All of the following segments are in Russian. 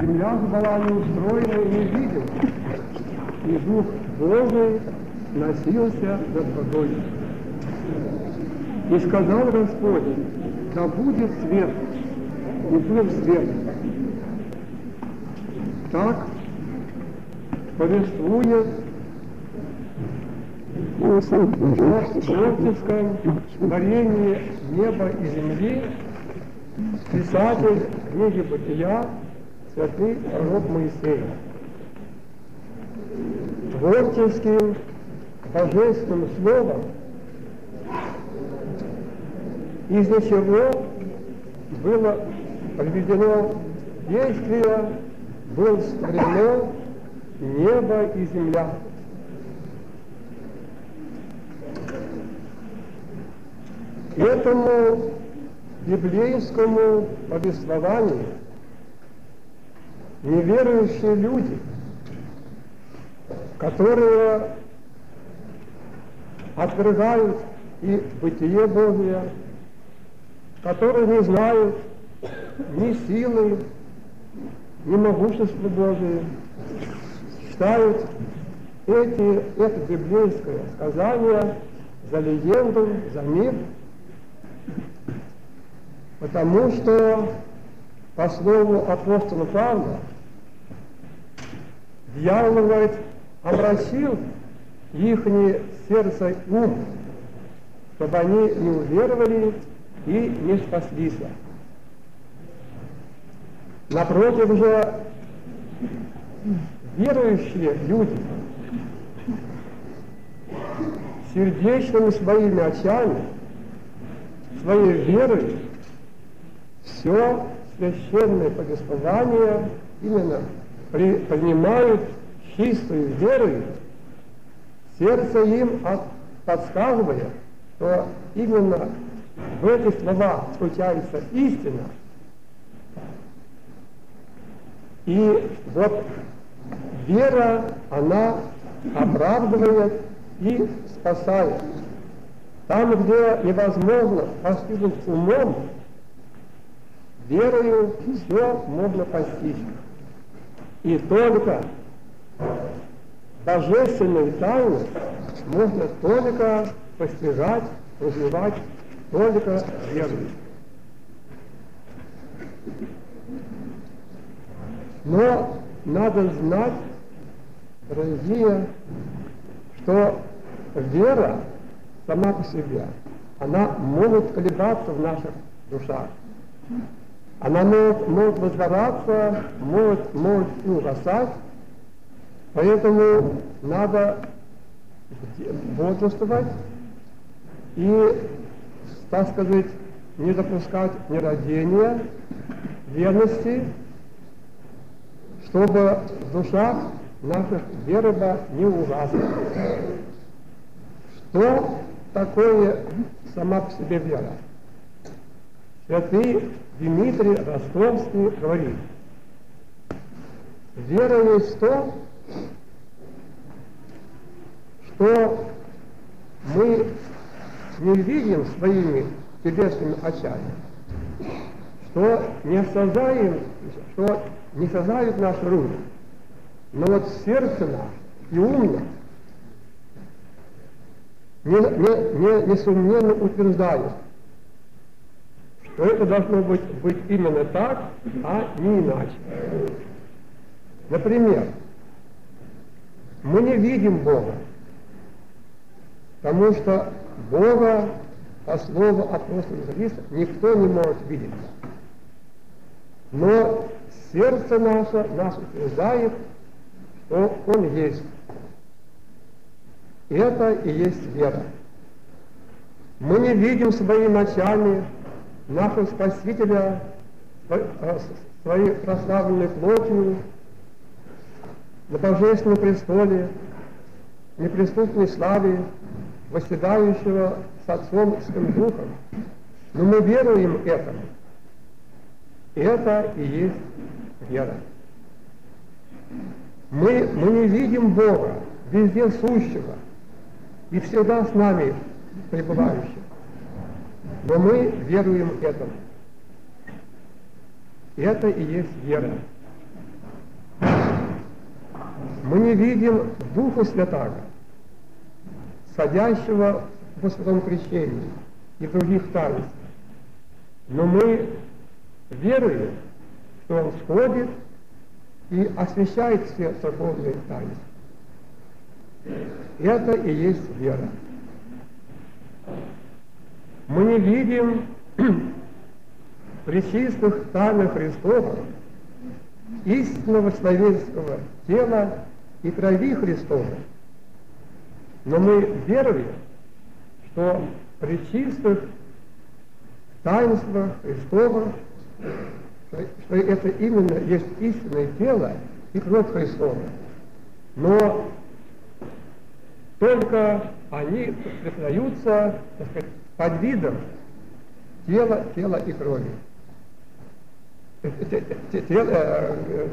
земля была не устроена и не видел, и Дух Божий носился над водой. И сказал Господь, да будет свет, и был свет. Так повествует творческом творении неба и земли писатель книги Бытия святый пророк Моисей. Творческим божественным словом из-за чего было проведено действие, был створено небо и земля. Этому библейскому повествованию неверующие люди, которые отвергают и бытие Божие, которые не знают ни силы, ни могущества Божие, считают эти, это библейское сказание за легенду, за миф, потому что, по слову апостола Павла, дьявол, говорит, обратил их сердце ум, чтобы они не уверовали и не спаслись. Напротив же, верующие люди сердечными своими очами, своей верой все священное повествование именно при, принимают чистую верой, сердце им от, подсказывает, что именно в этих словах случается истина. И вот вера, она оправдывает и спасает. Там, где невозможно постигнуть умом, верою все можно постичь. И только божественную тайну можно только постигать, развивать только верой. Но надо знать, дорогие, что вера сама по себе, она может колебаться в наших душах. Она может, может возгораться, может, может и поэтому надо бодрствовать и, так сказать, не допускать нерадения, верности, чтобы в душах наших вера не угасла. Что такое сама по себе вера? Святый Дмитрий Ростовский говорит, вера есть то, что мы не видим своими телесными очами, что не осознаем, что не сознают наши руки, но вот сердце наше и ум наш не, не, не, несомненно утверждают, что это должно быть, быть именно так, а не иначе. Например, мы не видим Бога, потому что Бога, по слову апостола Христа, никто не может видеть. Но сердце наше нас утверждает, что Он есть. Это и есть вера. Мы не видим своими очами нашего Спасителя своей прославленной плотью на Божественном престоле, неприступной славе, восседающего с Святым Духом. Но мы веруем этому. Это и есть вера. Мы, мы не видим Бога, везде сущего, и всегда с нами пребывающего. Но мы веруем этому. Это и есть вера. мы не видим Духа Святаго, садящего в святом крещении и других таинствах. Но мы веруем, что Он сходит и освещает все церковные таинства. Это и есть вера. Мы не видим причистых тайны Христова, истинного человеческого тела и крови Христова. Но мы веруем, что при чистых таинствах Христова, что это именно есть истинное тело и кровь Христова. Но только они признаются, так сказать, под видом тела, тела и крови. Тело, э,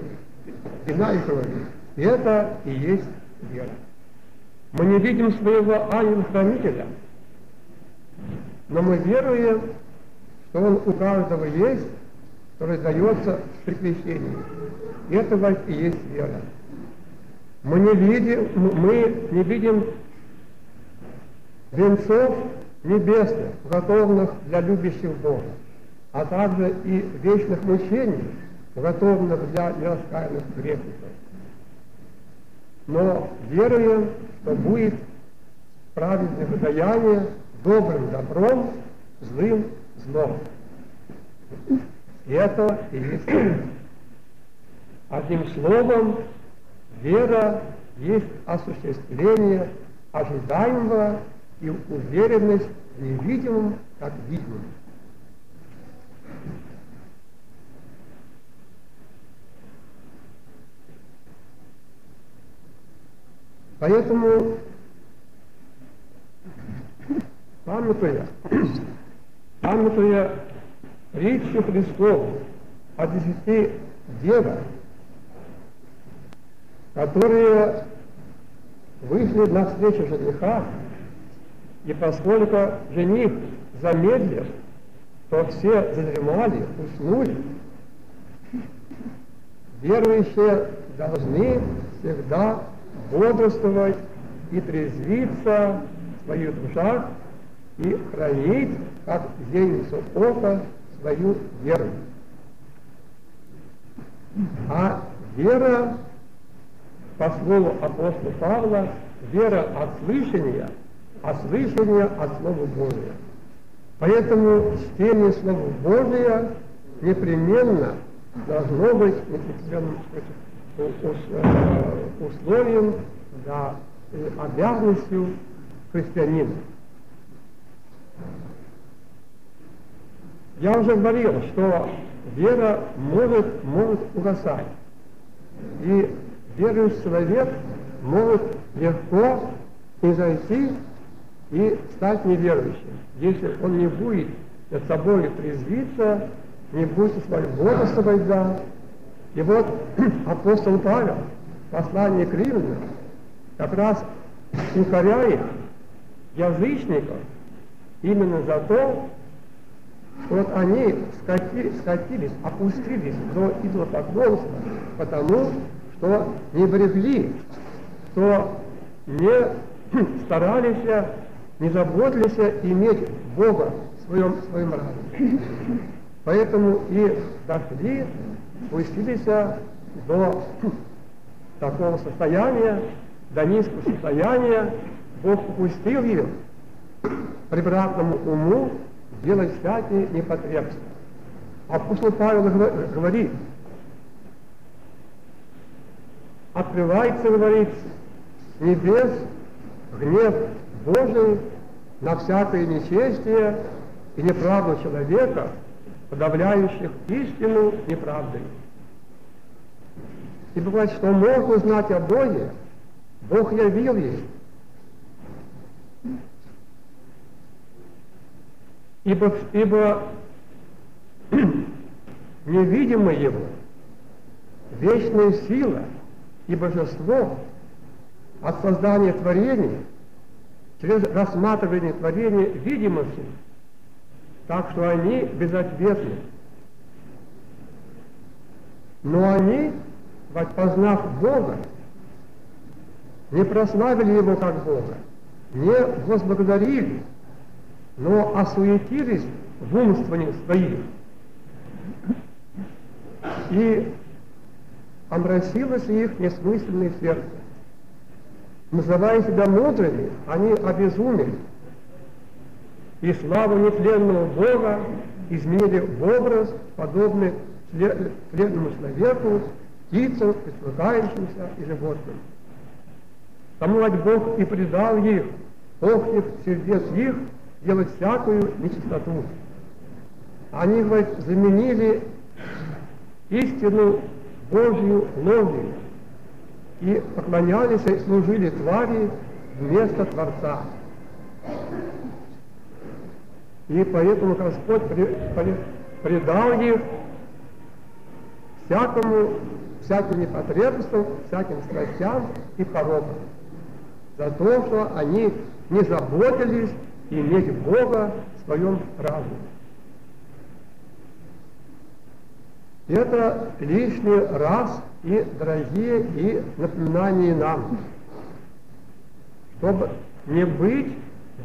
вина и крови. И это и есть вера. Мы не видим своего ангела-хранителя, но мы веруем, что он у каждого есть, который дается при крещении. И это и есть вера. Мы не видим, мы не видим венцов небесных, готовных для любящих Бога, а также и вечных мучений, готовных для нераскаянных грешников. Но веруем, что будет праведное воздаяние добрым добром, злым злом. И это и есть Одним словом, вера есть осуществление ожидаемого и уверенность в невидимом как видимом. Поэтому, памятуя, памятуя речи Христову о десяти девах, которые вышли на встречу жениха, и поскольку жених замедлил, то все задремали, уснули. Верующие должны всегда бодрствовать и трезвиться в своих душах и хранить, как зеницу ока, свою веру. А вера, по слову апостола Павла, вера от слышания – а слышание от Слова Божия. Поэтому чтение Слова Божия непременно должно быть условием, да, обязанностью христианина. Я уже говорил, что вера может, может угасать. И верующий человек может легко произойти и стать неверующим, если он не будет над собой трезвиться, не будет свою бодрствовать, да. И вот апостол Павел, послание к римлянам, как раз укоряет язычников именно за то, что вот они скати, скатились, опустились до идолопоклонства, потому что не брегли, что не старались не заботились иметь Бога в своем, в своем разуме. Поэтому и дошли, спустились до такого состояния, до низкого состояния, Бог упустил ее превратному уму делать всякие непотребства. Апостол Павел говорит, открывается, говорит, небес гнев Божий на всякое нечестие и неправду человека, подавляющих истину неправдой. И бывает, что мог узнать о Боге, Бог явил ей. Ибо, ибо невидимое Его, вечная сила и божество от создания творения – через рассматривание творения видимости, так что они безответны. Но они, познав Бога, не прославили Его как Бога, не возблагодарили, но осуетились в умствовании своих. И омрачилось их несмысленное сердце. Называя себя мудрыми, они обезумели. И славу нетленного Бога изменили в образ, подобный тленному человеку, птицам, присмыкающимся и животным. Тому ведь Бог и предал их, охнет сердец их, делать всякую нечистоту. Они, говорит, заменили истину Божью ложью и поклонялись и служили твари вместо Творца. И поэтому Господь предал их всякому, всяким непотребствам, всяким страстям и порокам за то, что они не заботились иметь Бога в своем разуме. Это лишний раз и дорогие и напоминания нам, чтобы не быть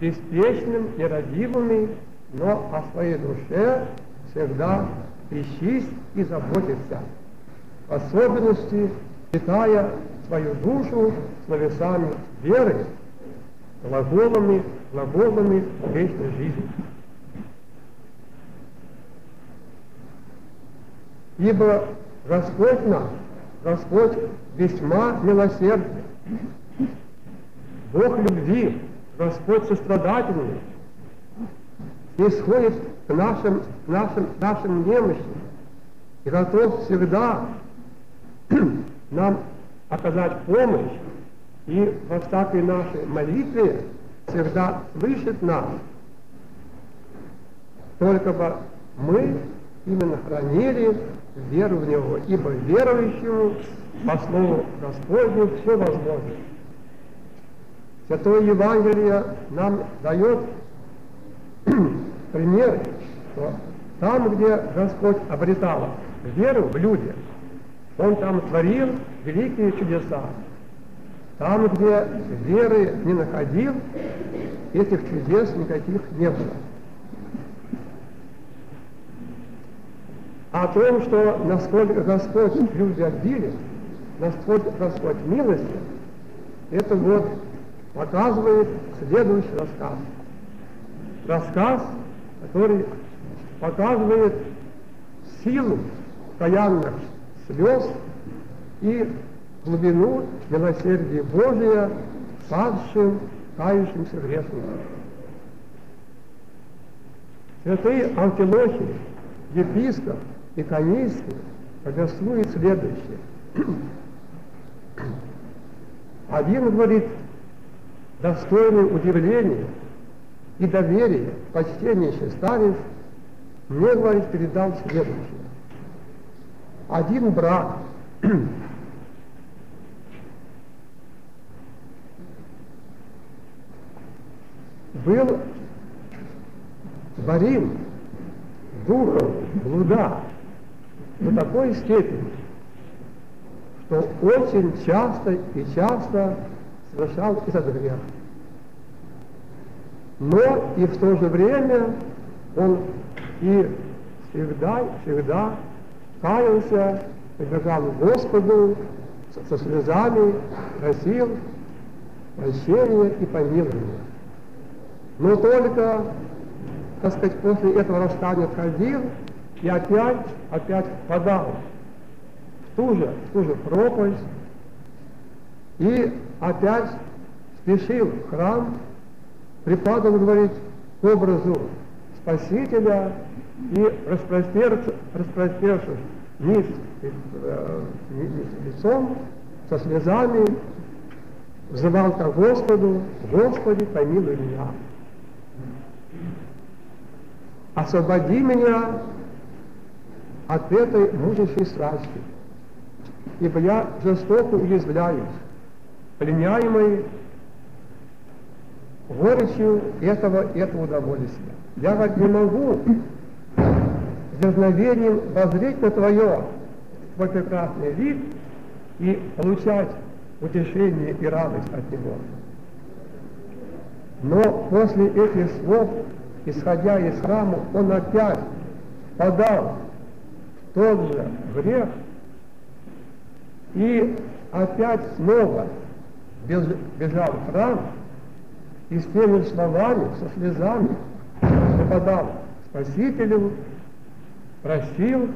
беспечным, нерадивыми, но о своей душе всегда ищись и заботиться, в особенности питая свою душу словесами веры, глаголами, глаголами вечной жизни. Ибо Господь наш, Господь весьма милосердный, Бог любви, Господь сострадательный, исходит к нашим, нашим, нашим немощам и готов всегда нам оказать помощь. И во всякой нашей молитве всегда слышит нас. Только бы мы именно хранили веру в Него, ибо верующему по слову Господню все возможно. Святое Евангелие нам дает пример, что там, где Господь обретал веру в людях, Он там творил великие чудеса. Там, где веры не находил, этих чудес никаких не было. О том, что насколько Господь любвеобилен, насколько Господь милостив, это вот показывает следующий рассказ. Рассказ, который показывает силу постоянных слез и глубину милосердия Божия падшим, кающимся грешникам. Святые Антилохий, епископ, и Канейский повествует следующее. Один говорит, достойный удивления и доверия, почтеннейший старец, мне, говорит, передал следующее. Один брат был борим духом блуда, до такой степени, что очень часто и часто совершал этот грех. Но и в то же время он и всегда, всегда каялся, прибегал к Господу со слезами, просил прощения и помилования. Но только, так сказать, после этого расстания ходил и опять, опять впадал в ту же, в ту же пропасть, и опять спешил в храм, припадал, говорить, к образу Спасителя и распростершись, распростершись низ, э, лицом, со слезами, взывал к Господу, Господи, помилуй меня. Освободи меня от этой мучащей страсти, ибо я жестоко уязвляюсь, пленяемый горечью этого, этого удовольствия. Я вот не могу с дерзновением воззреть на Твое, твой прекрасный вид и получать утешение и радость от него. Но после этих слов, исходя из храма, он опять подал в тот же грех и опять снова бежал в храм и с теми словами, со слезами нападал Спасителю, просил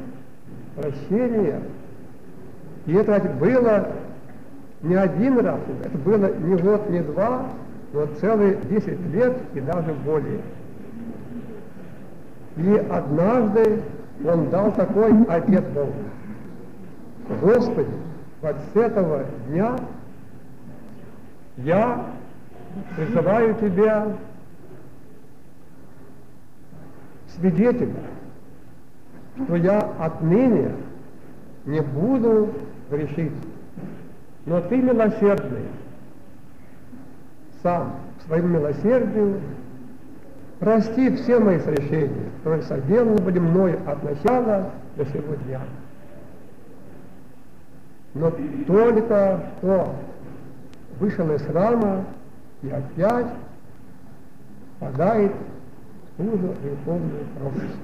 прощения. И это было не один раз, это было не год, не два, но целые десять лет и даже более. И однажды он дал такой обет Богу. Господи, вот с этого дня я призываю Тебя свидетелем, что я отныне не буду грешить. Но Ты милосердный, сам своим милосердием прости все мои согрешения, которые соделаны были мной от начала до сего дня. Но только что вышел из храма и опять падает в ту же греховную пропасть.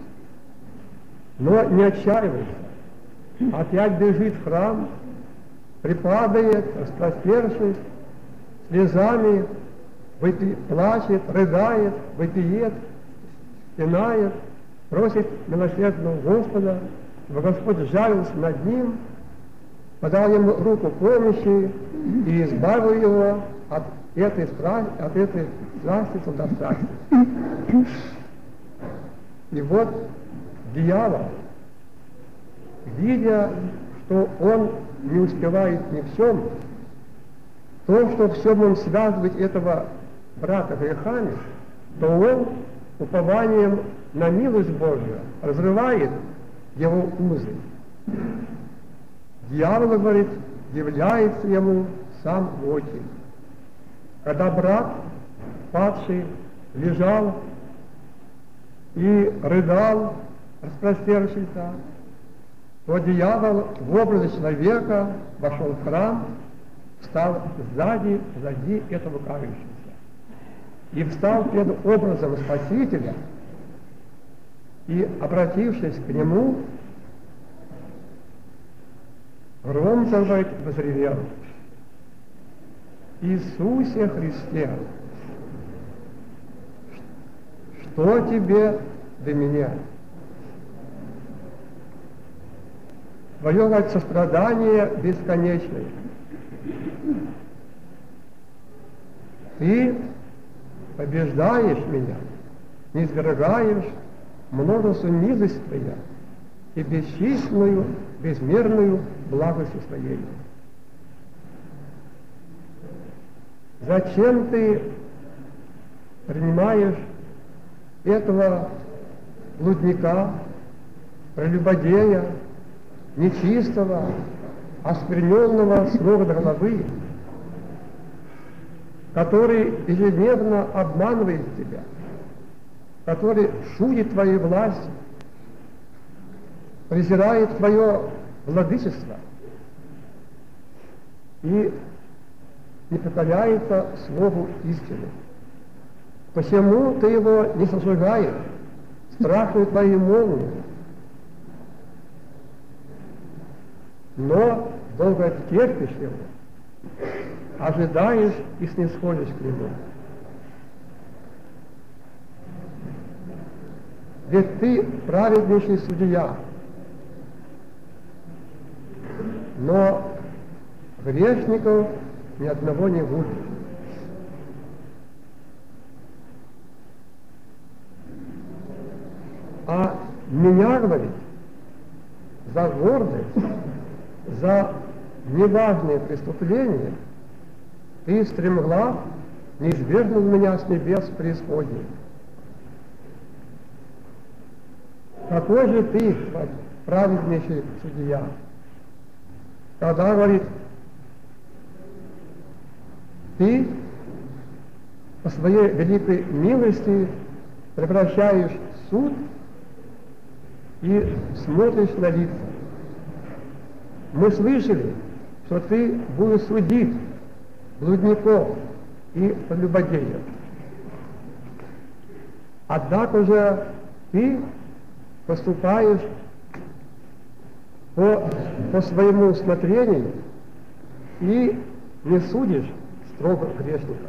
Но не отчаивается, опять бежит в храм, припадает, распростершись, слезами выпи, плачет, рыдает, выпиет, стенает, просит милосердного Господа, чтобы Господь жалился над ним, подал ему руку помощи и избавил его от этой, страсти, от этой страсти сладострастия. И вот дьявол, видя, что он не успевает ни в чем, то, что всем он связывает этого брата грехами, то он упованием на милость Божию разрывает его узы. Дьявол, говорит, является ему сам очень. Когда брат, падший, лежал и рыдал, распростершийся, то дьявол в образе человека вошел в храм, встал сзади, сзади этого кающегося. И встал перед образом Спасителя, и, обратившись к нему, громко возревел, Иисусе Христе, что тебе до меня? Твое говорит, сострадание бесконечное. Ты побеждаешь меня, не свергаешь множество низость Твоя и бесчисленную, безмерную благостью Своей. Зачем ты принимаешь этого блудника, прелюбодея, нечистого, оскверненного с ног до головы, который ежедневно обманывает тебя, который шутит твоей власти, презирает твое владычество и не покоряется Слову истины. Почему ты его не сожигаешь, страшную твою молнию, но долго терпишь его, ожидаешь и снисходишь к нему. Ведь ты праведнейший судья, но грешников ни одного не будет. А меня, говорит, за гордость, за неважные преступления ты стремглав не извергнул меня с небес преисподней. Какой же ты, праведнейший судья? Когда, говорит, ты по своей великой милости превращаешь суд и смотришь на лица. Мы слышали, что ты будешь судить блудников и прелюбодеев. Однако же ты поступаешь по, по своему усмотрению и не судишь строго грешника.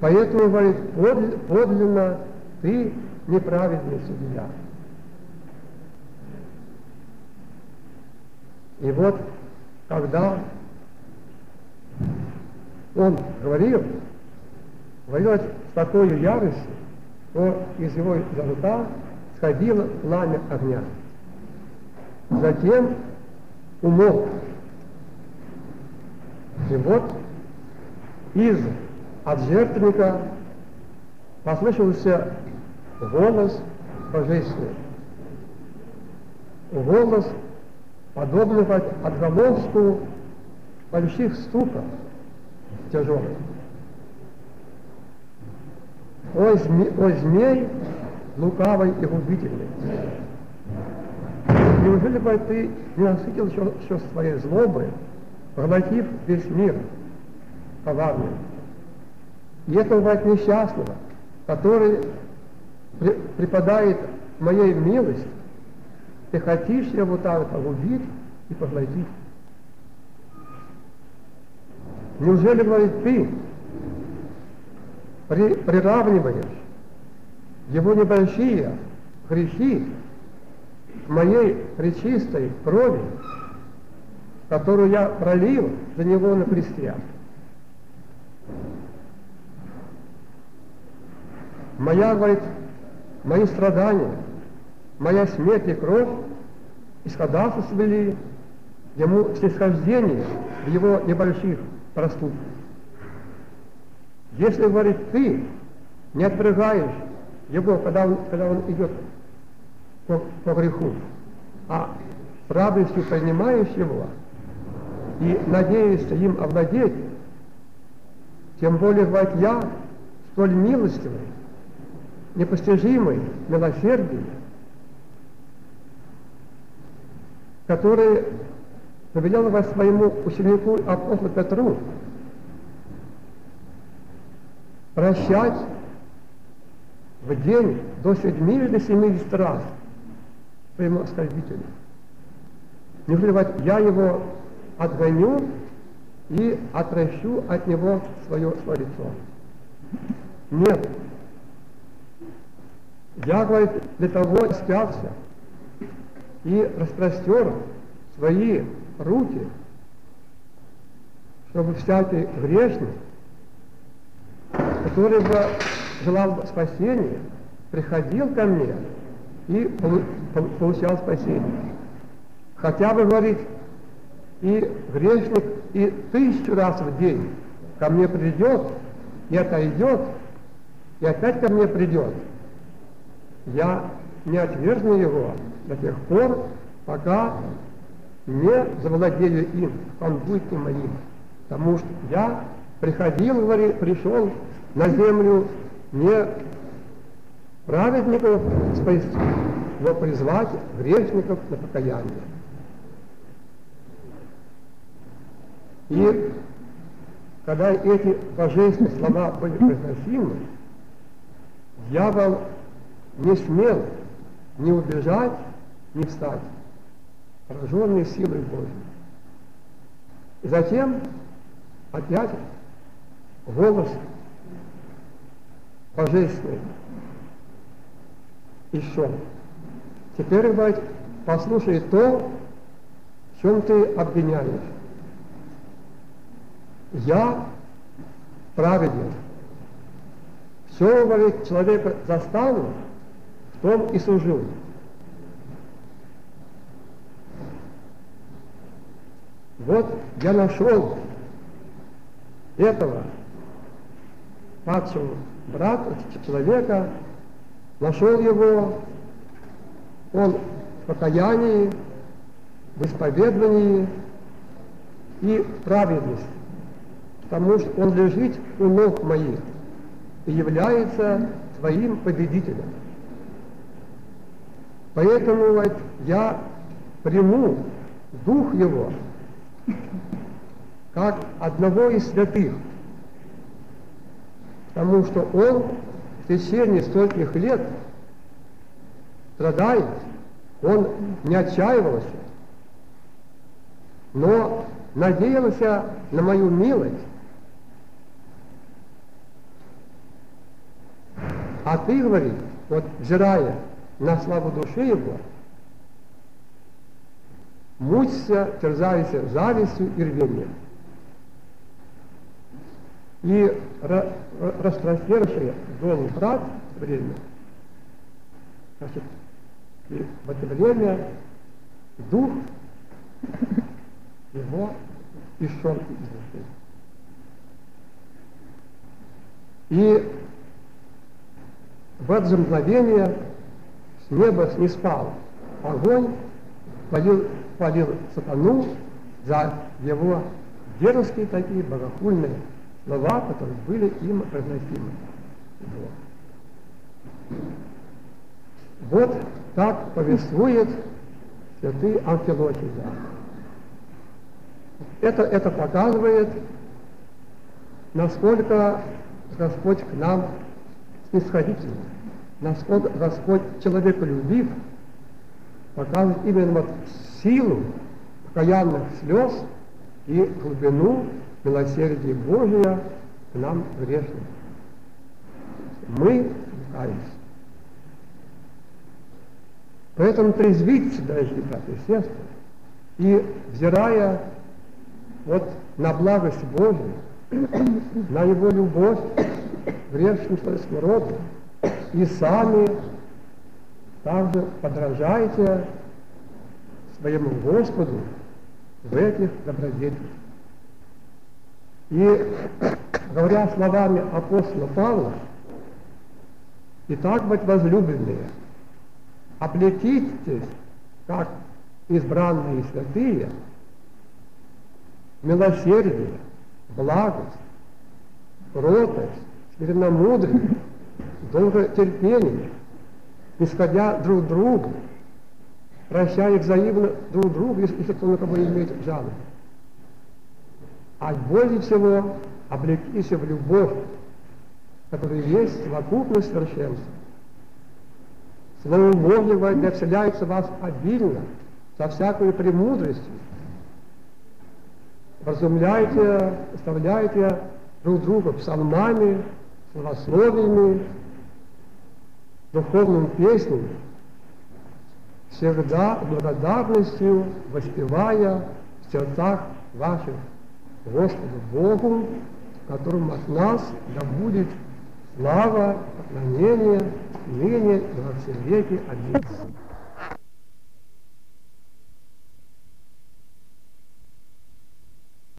Поэтому, говорит, подлинно ты неправедный судья. И вот, когда он говорил, говорил с такой яростью, что из его рта сходило пламя огня. Затем умолк. И вот из от жертвенника послышался голос божественный. Голос, подобный отголоску больших стуков тяжелых. О, зме, о змей лукавый и губительный. Неужели бы ты не насытил еще, еще своей злобы, поглотив весь мир коварный? И это бывает несчастного, который при, преподает моей милости, ты хотишь его так погубить и поглотить. Неужели, говорит, ты при, приравниваешь его небольшие грехи к моей пречистой крови, которую я пролил за него на кресте? Моя, говорит, мои страдания, моя смерть и кровь исходавствовали ему снисхождение в его небольших проступках. Если, говорит, ты не отвергаешь его, когда он, когда он идет по, по греху, а радостью принимаешь его и надеешься им овладеть, тем более, говорит, я столь милостивый, непостижимый милосердие, который повелел вас своему ученику апостолу Петру прощать в день до 7 или до 70 раз своему оскорбителю. Неужели я его отгоню и отращу от него свое, свое лицо? Нет, я, говорит, для того распялся и распростер свои руки, чтобы всякий грешник, который бы желал спасения, приходил ко мне и получал спасение. Хотя бы, говорит, и грешник и тысячу раз в день ко мне придет и отойдет, и опять ко мне придет – я не отвергну его до тех пор, пока не завладею им, он будет не моим. Потому что я приходил, говорит, пришел на землю не праведников спасти, но призвать грешников на покаяние. И когда эти божественные слова были произносимы, дьявол не смел ни убежать, ни встать, пораженный силой Божьей. И затем опять голос божественный еще. Теперь, говорит, послушай то, в чем ты обвиняешь. Я праведен. Все, говорит, человека заставил, том и служил. Вот я нашел этого падшего брата, человека, нашел его, он в покаянии, в исповедовании и праведности, потому что он лежит у ног моих и является твоим победителем. Поэтому вот, я приму Дух Его, как одного из святых, потому что Он в течение стольких лет страдает, Он не отчаивался, но надеялся на мою милость. А ты, говорит, вот взирая на славу души его, мучься, терзайся завистью и рвением. И распростершие дом брат время, значит, и в это время дух его исшел из души. И в это же мгновение с неба снеспал огонь, полил, полил сатану за его дерзкие такие богохульные слова, которые были им произносимы. Вот так повествует святый Амфилохий. Это, это показывает, насколько Господь к нам снисходительный, насколько Господь человеколюбив, показывает именно вот силу покаянных слез и глубину милосердия Божия к нам грешным. Мы каемся. Поэтому трезвиться должны, братья и сестры, и взирая вот на благость Божию, на Его любовь грешным человеческому роду, и сами также подражайте своему Господу в этих добродетелях. И говоря словами апостола Павла, «Итак, быть возлюбленные, облетитесь, как избранные святые, милосердие, благость, кротость, смиренномудрие, долготерпение, исходя друг другу, прощая взаимно друг другу, если, кто на кого имеет жалобы. А более всего облекись в любовь, которая есть совокупность совершенства. Слово Божьего да вселяется в вас обильно, со всякой премудростью. Разумляйте, оставляйте друг друга псалмами, словословиями, духовными песнями, всегда благодарностью воспевая в сердцах ваших Господу Богу, которому от нас да будет слава, поклонение, ныне и во все веки. Аминь.